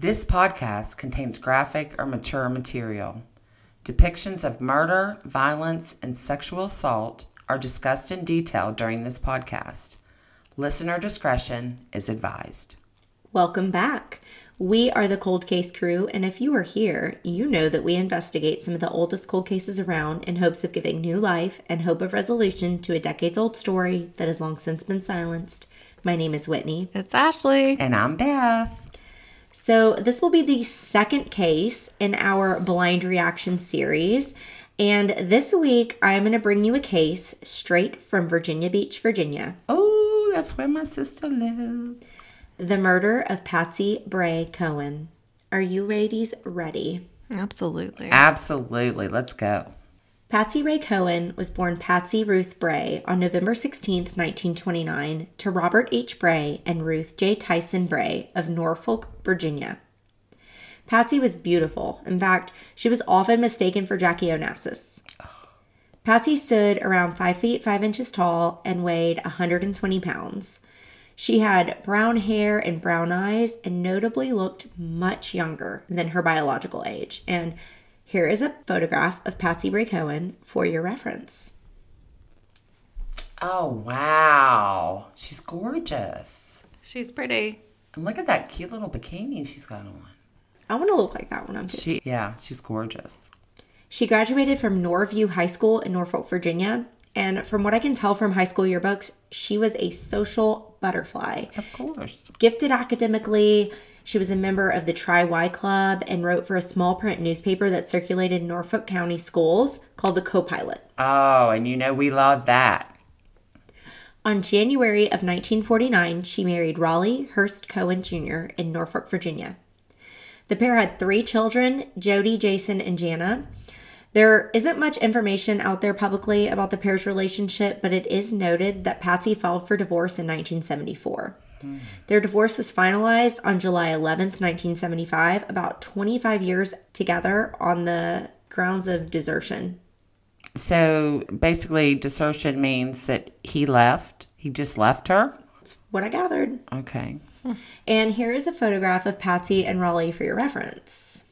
This podcast contains graphic or mature material. Depictions of murder, violence, and sexual assault are discussed in detail during this podcast. Listener discretion is advised. Welcome back. We are the Cold Case Crew, and if you are here, you know that we investigate some of the oldest cold cases around in hopes of giving new life and hope of resolution to a decades old story that has long since been silenced. My name is Whitney. It's Ashley. And I'm Beth. So, this will be the second case in our blind reaction series. And this week, I'm going to bring you a case straight from Virginia Beach, Virginia. Oh, that's where my sister lives. The murder of Patsy Bray Cowan. Are you ladies ready? Absolutely. Absolutely. Let's go. Patsy Bray Cowan was born Patsy Ruth Bray on November 16, 1929, to Robert H. Bray and Ruth J. Tyson Bray of Norfolk, Virginia. Patsy was beautiful. In fact, she was often mistaken for Jackie Onassis. Patsy stood around 5 feet 5 inches tall and weighed 120 pounds. She had brown hair and brown eyes and notably looked much younger than her biological age. And here is a photograph of Patsy Bray Cowan for your reference. Oh, wow. She's gorgeous. She's pretty. And look at that cute little bikini she's got on. I want to look like that when I'm 50. She, yeah, she's gorgeous. She graduated from Norview High School in Norfolk, Virginia. And from what I can tell from high school yearbooks, she was a social butterfly. Of course. Gifted academically, she was a member of the Tri Y Club and wrote for a small print newspaper that circulated in Norfolk County schools called the Co-Pilot. Oh, and you know we love that. On January of 1949, she married Raleigh Hurst Cowan Jr. in Norfolk, Virginia. The pair had three children Jody, Jason, and Jana. There isn't much information out there publicly about the pair's relationship, but it is noted that Patsy filed for divorce in 1974. Mm. Their divorce was finalized on July 11th, 1975, about 25 years together on the grounds of desertion. So basically, desertion means that he left. He just left her. That's what I gathered. Okay. Hmm. And here is a photograph of Patsy and Raleigh for your reference.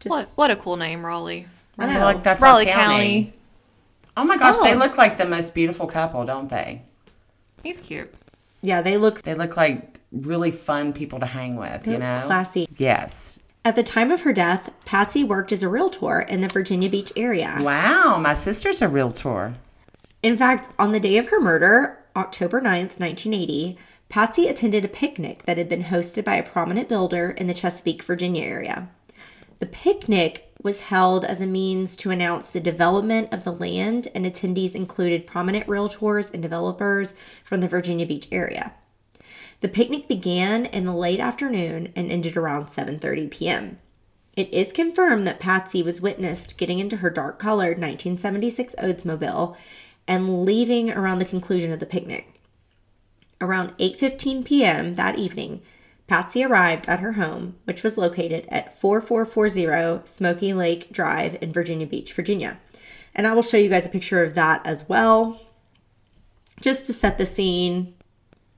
Just What what a cool name, Raleigh. I I feel like that's Raleigh county. County. Oh my gosh, they Oh. look like the most beautiful couple, don't they? He's cute. Yeah, they look They look like really fun people to hang with, you know? classy. Yes. At the time of her death, Patsy worked as a realtor in the Virginia Beach area. Wow, my sister's a realtor. In fact, on the day of her murder, October 9th, 1980, Patsy attended a picnic that had been hosted by a prominent builder in the Chesapeake, Virginia area. The picnic was held as a means to announce the development of the land, and attendees included prominent realtors and developers from the Virginia Beach area. The picnic began in the late afternoon and ended around 7:30 p.m. It is confirmed that Patsy was witnessed getting into her dark-colored 1976 Oldsmobile and leaving around the conclusion of the picnic. Around 8:15 p.m. that evening, Patsy arrived at her home, which was located at 4440 Smoky Lake Drive in Virginia Beach, Virginia. And I will show you guys a picture of that as well. Just to set the scene,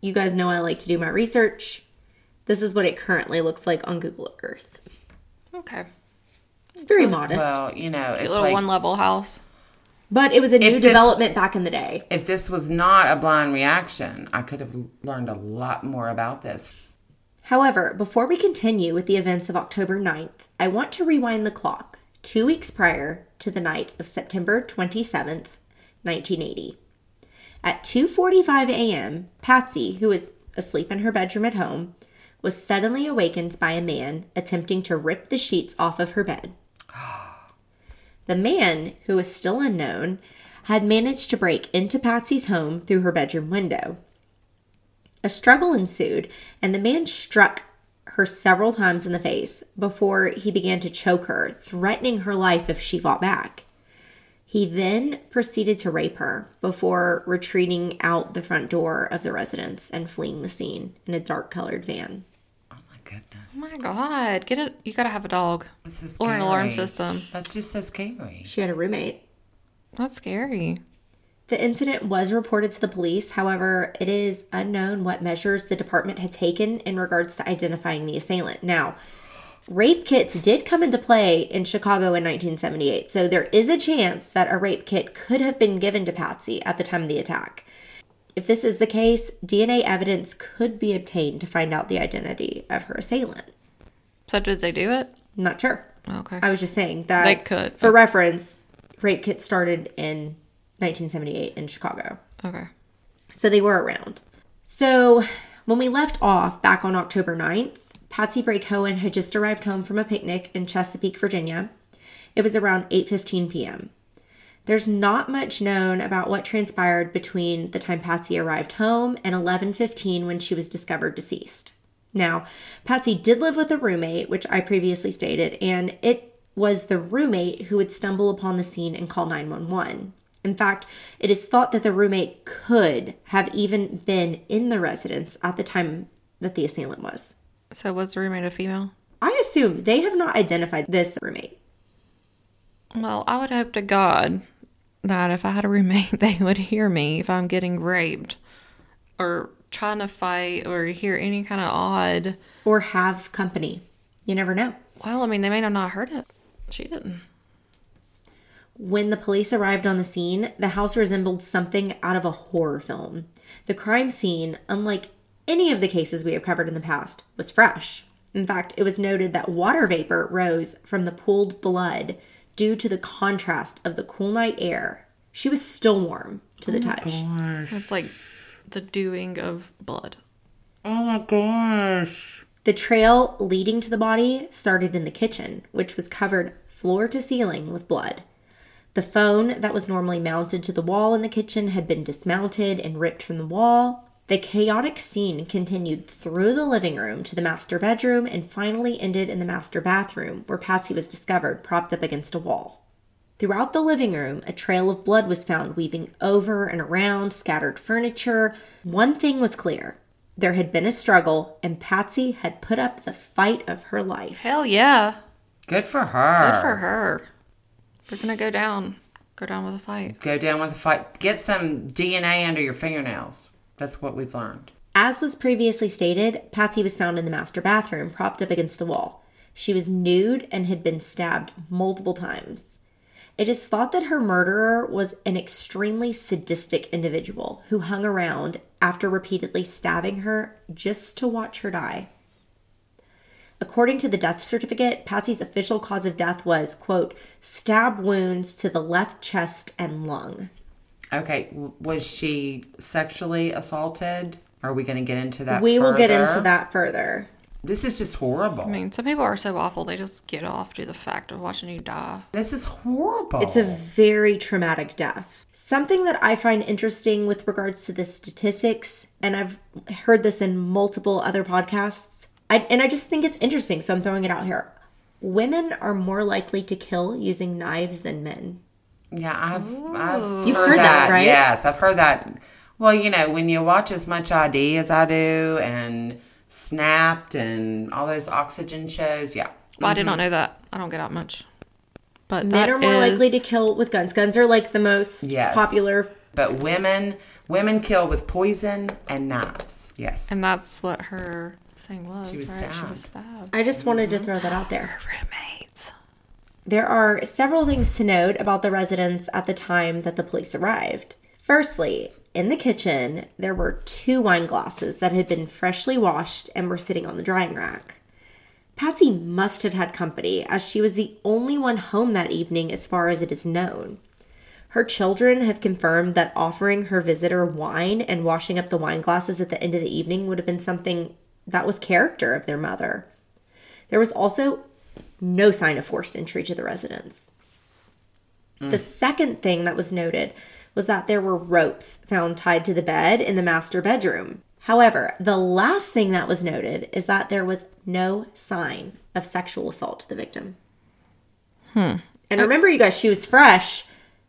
you guys know I like to do my research. This is what it currently looks like on Google Earth. Okay. It's very modest, Well, you know, Cute it's little like one level house. but it was a new this- development back in the day. if this was not a blind reaction, I could have learned a lot more about this. However, before we continue with the events of October 9th, I want to rewind the clock two weeks prior to the night of September 27th, 1980. At 2:45 a.m., Patsy, who was asleep in her bedroom at home, was suddenly awakened by a man attempting to rip the sheets off of her bed. The man, who is still unknown, had managed to break into Patsy's home through her bedroom window. A struggle ensued, and the man struck her several times in the face before he began to choke her, threatening her life if she fought back. He then proceeded to rape her before retreating out the front door of the residence and fleeing the scene in a dark colored van. Oh my goodness. Oh my god. Get it you gotta have a dog. That's so Or an alarm system. That's just so scary. She had a roommate. That's scary. The incident was reported to the police. However, it is unknown what measures the department had taken in regards to identifying the assailant. Now, rape kits did come into play in Chicago in 1978, so there is a chance that a rape kit could have been given to Patsy at the time of the attack. If this is the case, DNA evidence could be obtained to find out the identity of her assailant. So did they do it? Not sure. Okay. I was just saying that They could, For reference, rape kits started in 1978 in Chicago. okay. So they were around. So when we left off back on October 9th, Patsy Bray Cowan had just arrived home from a picnic in Chesapeake, Virginia. It was around 8:15 p.m. There's not much known about what transpired between the time Patsy arrived home and 11:15 when she was discovered deceased. Now, Patsy did live with a roommate, which I previously stated, and it was the roommate who would stumble upon the scene and call 911. In fact, it is thought that the roommate could have even been in the residence at the time that the assailant was. So was the roommate a female? I assume they have not identified this roommate. Well, I would hope to God that if I had a roommate, they would hear me if I'm getting raped or trying to fight or hear any kind of odd. Or have company. You never know. Well, I mean, they may not have not heard it. She didn't. When the police arrived on the scene, the house resembled something out of a horror film. The crime scene, unlike any of the cases we have covered in the past, was fresh. In fact, it was noted that water vapor rose from the pooled blood due to the contrast of the cool night air. She was still warm to the oh touch. So it's like the dewing of blood. Oh my gosh. The trail leading to the body started in the kitchen, which was covered floor to ceiling with blood. The phone that was normally mounted to the wall in the kitchen had been dismounted and ripped from the wall. The chaotic scene continued through the living room to the master bedroom and finally ended in the master bathroom, where Patsy was discovered propped up against a wall. Throughout the living room, a trail of blood was found weaving over and around scattered furniture. One thing was clear there had been a struggle, and Patsy had put up the fight of her life. Hell yeah. Good for her. Good for her. We're going to go down. Go down with a fight. Go down with a fight. Get some DNA under your fingernails. That's what we've learned. As was previously stated, Patsy was found in the master bathroom, propped up against a wall. She was nude and had been stabbed multiple times. It is thought that her murderer was an extremely sadistic individual who hung around after repeatedly stabbing her just to watch her die. According to the death certificate, Patsy's official cause of death was, quote, stab wounds to the left chest and lung. Okay, was she sexually assaulted? Are we going to get into that? We will get into that further. This is just horrible. I mean, some people are so awful, they just get off due to the fact of watching you die. this is horrible. It's a very traumatic death. Something that I find interesting with regards to the statistics, and I've heard this in multiple other podcasts, I, and I just think it's interesting, so I'm throwing it out here. Women are more likely to kill using knives than men. yeah, I've I've You've heard, heard that, that. right? Yes, I've heard that. Well, you know, when you watch as much ID as I do, and Snapped and all those oxygen shows, yeah. Well, I did not mm-hmm. know that. I don't get out much. But Men that are more is- likely to kill with guns. Guns are like the most Yes. popular. But women, women kill with poison and knives. Yes. And that's what her thing was. She was right? She was stabbed. I just wanted to throw that out there. Her roommates. There are several things to note about the residence at the time that the police arrived. Firstly, in the kitchen, there were two wine glasses that had been freshly washed and were sitting on the drying rack. Patsy must have had company, as she was the only one home that evening as far as it is known. Her children have confirmed that offering her visitor wine and washing up the wine glasses at the end of the evening would have been something that was character of their mother. There was also no sign of forced entry to the residence. The second thing that was noted was that there were ropes found tied to the bed in the master bedroom. However, the last thing that was noted is that there was no sign of sexual assault to the victim. Hmm. And remember, you guys, she was fresh,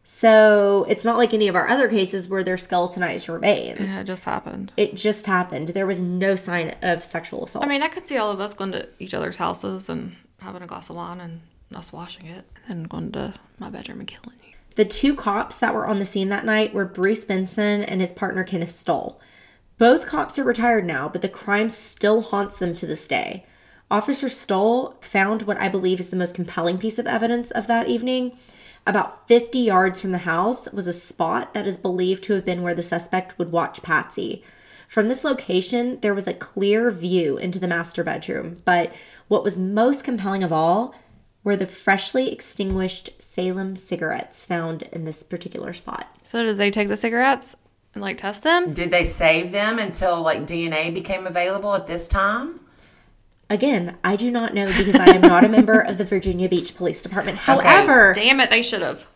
so it's not like any of our other cases where they're skeletonized remains. Yeah, it just happened. It just happened. There was no sign of sexual assault. I mean, I could see all of us going to each other's houses and having a glass of wine and us washing it and going to my bedroom and killing you. The two cops that were on the scene that night were Bruce Benson and his partner Kenneth Stoll. Both cops are retired now, but the crime still haunts them to this day. Officer Stoll found what I believe is the most compelling piece of evidence of that evening. About 50 yards from the house was a spot that is believed to have been where the suspect would watch Patsy. From this location, there was a clear view into the master bedroom, but what was most compelling of all were the freshly extinguished Salem cigarettes found in this particular spot. So did they take the cigarettes and like test them? Did they save them until like DNA became available at this time? Again, I do not know because I am not a member of the Virginia Beach Police Department. However, Damn it, they should have.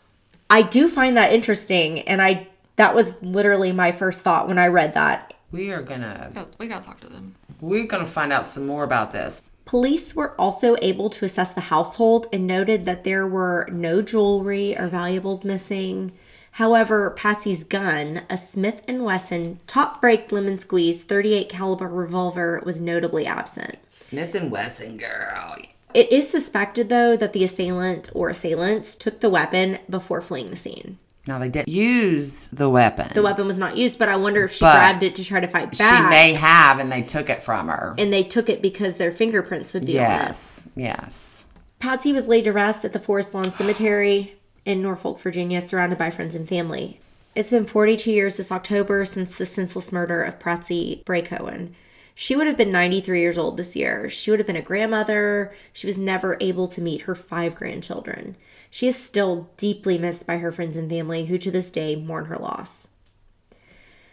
I do find that interesting and I that was literally my first thought when I read that. We are gonna We gotta talk to them. we're gonna find out some more about this. Police were also able to assess the household and noted that there were no jewelry or valuables missing. However, Patsy's gun, a Smith & Wesson top break lemon squeeze 38 caliber revolver was notably absent. Smith and Wesson girl. It is suspected though that the assailant or assailants took the weapon before fleeing the scene. Now they didn't use the weapon. The weapon was not used, but I wonder if she But grabbed it to try to fight back. she may have, and they took it from her. and they took it because their fingerprints would be on it. Yes, yes. Patsy was laid to rest at the Forest Lawn Cemetery in Norfolk, Virginia, surrounded by friends and family. It's been 42 years this October since the senseless murder of Patsy Bray Cowan. She would have been 93 years old this year. She would have been a grandmother. She was never able to meet her five grandchildren. She is still deeply missed by her friends and family, who to this day mourn her loss.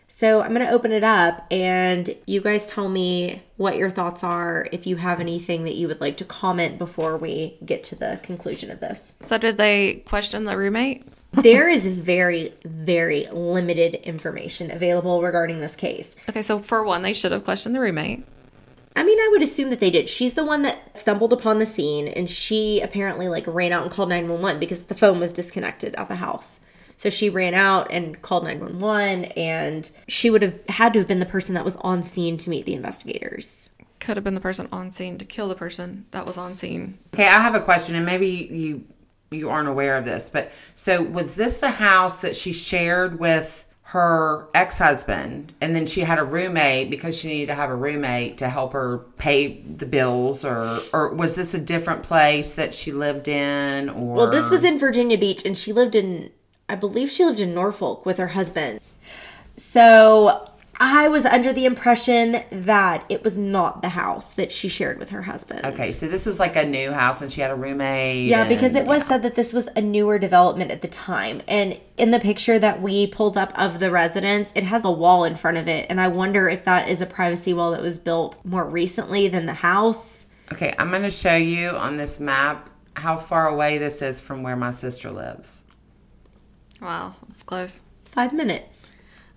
So I'm going to open it up and you guys tell me what your thoughts are if you have anything that you would like to comment before we get to the conclusion of this. So did they question the roommate? there is very, very limited information available regarding this case. Okay, so for one, they should have questioned the roommate. I mean, I would assume that they did. She's the one that stumbled upon the scene and she apparently like ran out and called 911 because the phone was disconnected at the house. So she ran out and called 911 and she would have had to have been the person that was on scene to meet the investigators. Could have been the person on scene to kill the person that was on scene. Okay, I have a question, and maybe you you aren't aware of this, but so was this the house that she shared with her ex-husband and then she had a roommate because she needed to have a roommate to help her pay the bills or or was this a different place that she lived in or Well, this was in Virginia Beach and she lived in, I believe she lived in Norfolk with her husband. So I was under the impression that it was not the house that she shared with her husband. Okay, so this was like a new house and she had a roommate. Yeah, because it was said that this was a newer development at the time. And in the picture that we pulled up of the residence, it has a wall in front of it. And I wonder if that is a privacy wall that was built more recently than the house. Okay, I'm going to show you on this map how far away this is from where my sister lives. Wow, that's close. Five minutes.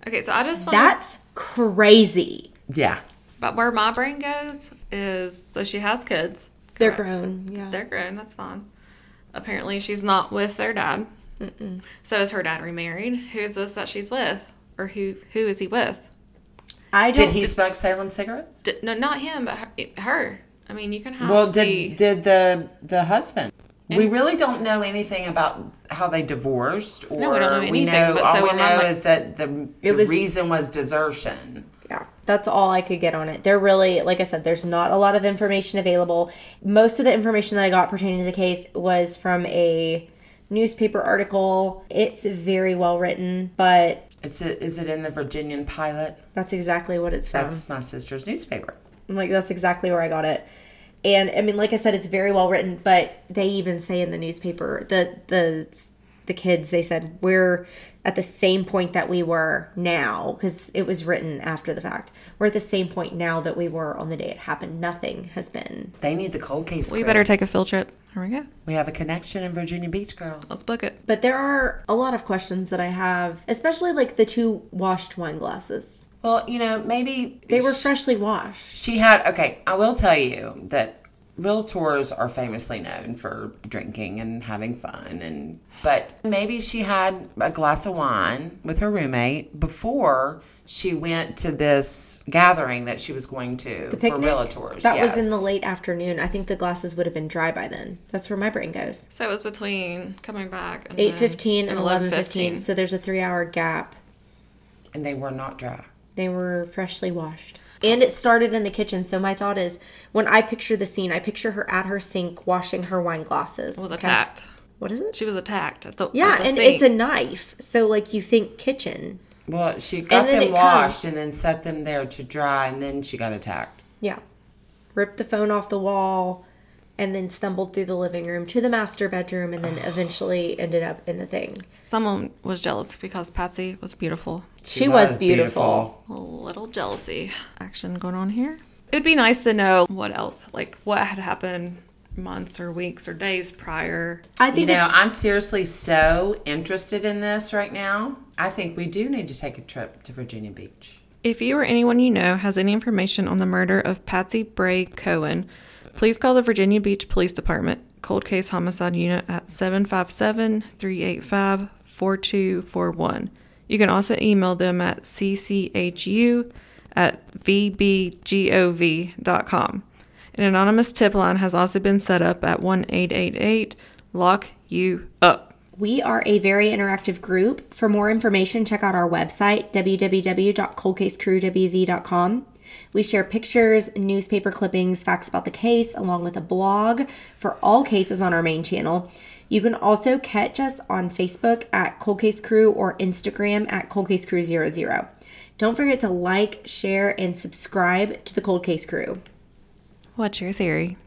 Okay, so I just want That's crazy. Yeah. But where my brain goes is so she has kids. They're correct? grown. Yeah. They're grown. That's fine. Apparently, she's not with their dad. So is her dad remarried? Who's this that she's with, or who who is he with? I don't. Did he smoke Salem cigarettes? D- no, not him, but her. her. I mean, you can have. Well, the, did did the the husband? We really don't know anything about how they divorced, or No, we know we know all so we know like- is that the, the was- reason was desertion. Yeah, that's all I could get on it. There really, like I said, there's not a lot of information available. Most of the information that I got pertaining to the case was from a newspaper article. It's very well written, but It's a, is it in the Virginian Pilot? that's exactly what it's from. That's my sister's newspaper. I'm Like that's exactly where I got it. And I mean, like I said, it's very well written, but they even say in the newspaper the the the kids they said we're at the same point that we were now because it was written after the fact. We're at the same point now that we were on the day it happened. Nothing has been. They need the cold case. we crew. better take a field trip. Here we go. We have a connection in Virginia Beach, girls. Let's book it. But there are a lot of questions that I have, especially like the two washed wine glasses. Well, you know, maybe They were sh- freshly washed. She had okay. I will tell you that realtors are famously known for drinking and having fun and but maybe she had a glass of wine with her roommate before she went to this gathering that she was going to The for realtors. That was in the late afternoon. I think the glasses would have been dry by then. That's where my brain goes. So it was between coming back and Eight then- fifteen and eleven fifteen. So there's a three hour gap. and they were not dry. They were freshly washed. And it started in the kitchen. So my thought is when I picture the scene, I picture her at her sink washing her wine glasses. was Okay? attacked. What is it? She was attacked at the Yeah, at the and sink. it's a knife. So like you think kitchen. Well, she got them washed comes- and then set them there to dry, and then she got attacked. Yeah. Ripped the phone off the wall and then stumbled through the living room to the master bedroom and then eventually ended up in the thing. Someone was jealous because Patsy was beautiful. She, was, beautiful. A little jealousy action going on here. It'd be nice to know what else, like what had happened months or weeks or days prior. I think You know, I'm seriously so interested in this right now. I think we do need to take a trip to Virginia Beach. If you or anyone you know has any information on the murder of Patsy Bray Cowan, please call the Virginia Beach Police Department Cold Case Homicide Unit at 757 385 4241. You can also email them at cchu at vbgov.com. An anonymous tip line has also been set up at 1 888 Lock You Up. we are a very interactive group. For more information, check out our website www.coldcasecrewwv.com. We share pictures, newspaper clippings, facts about the case, along with a blog for all cases on our main channel. You can also catch us on Facebook at Cold Case Crew or Instagram at Cold Case Crew 00. Don't forget to like, share, and subscribe to the Cold Case Crew. What's your theory?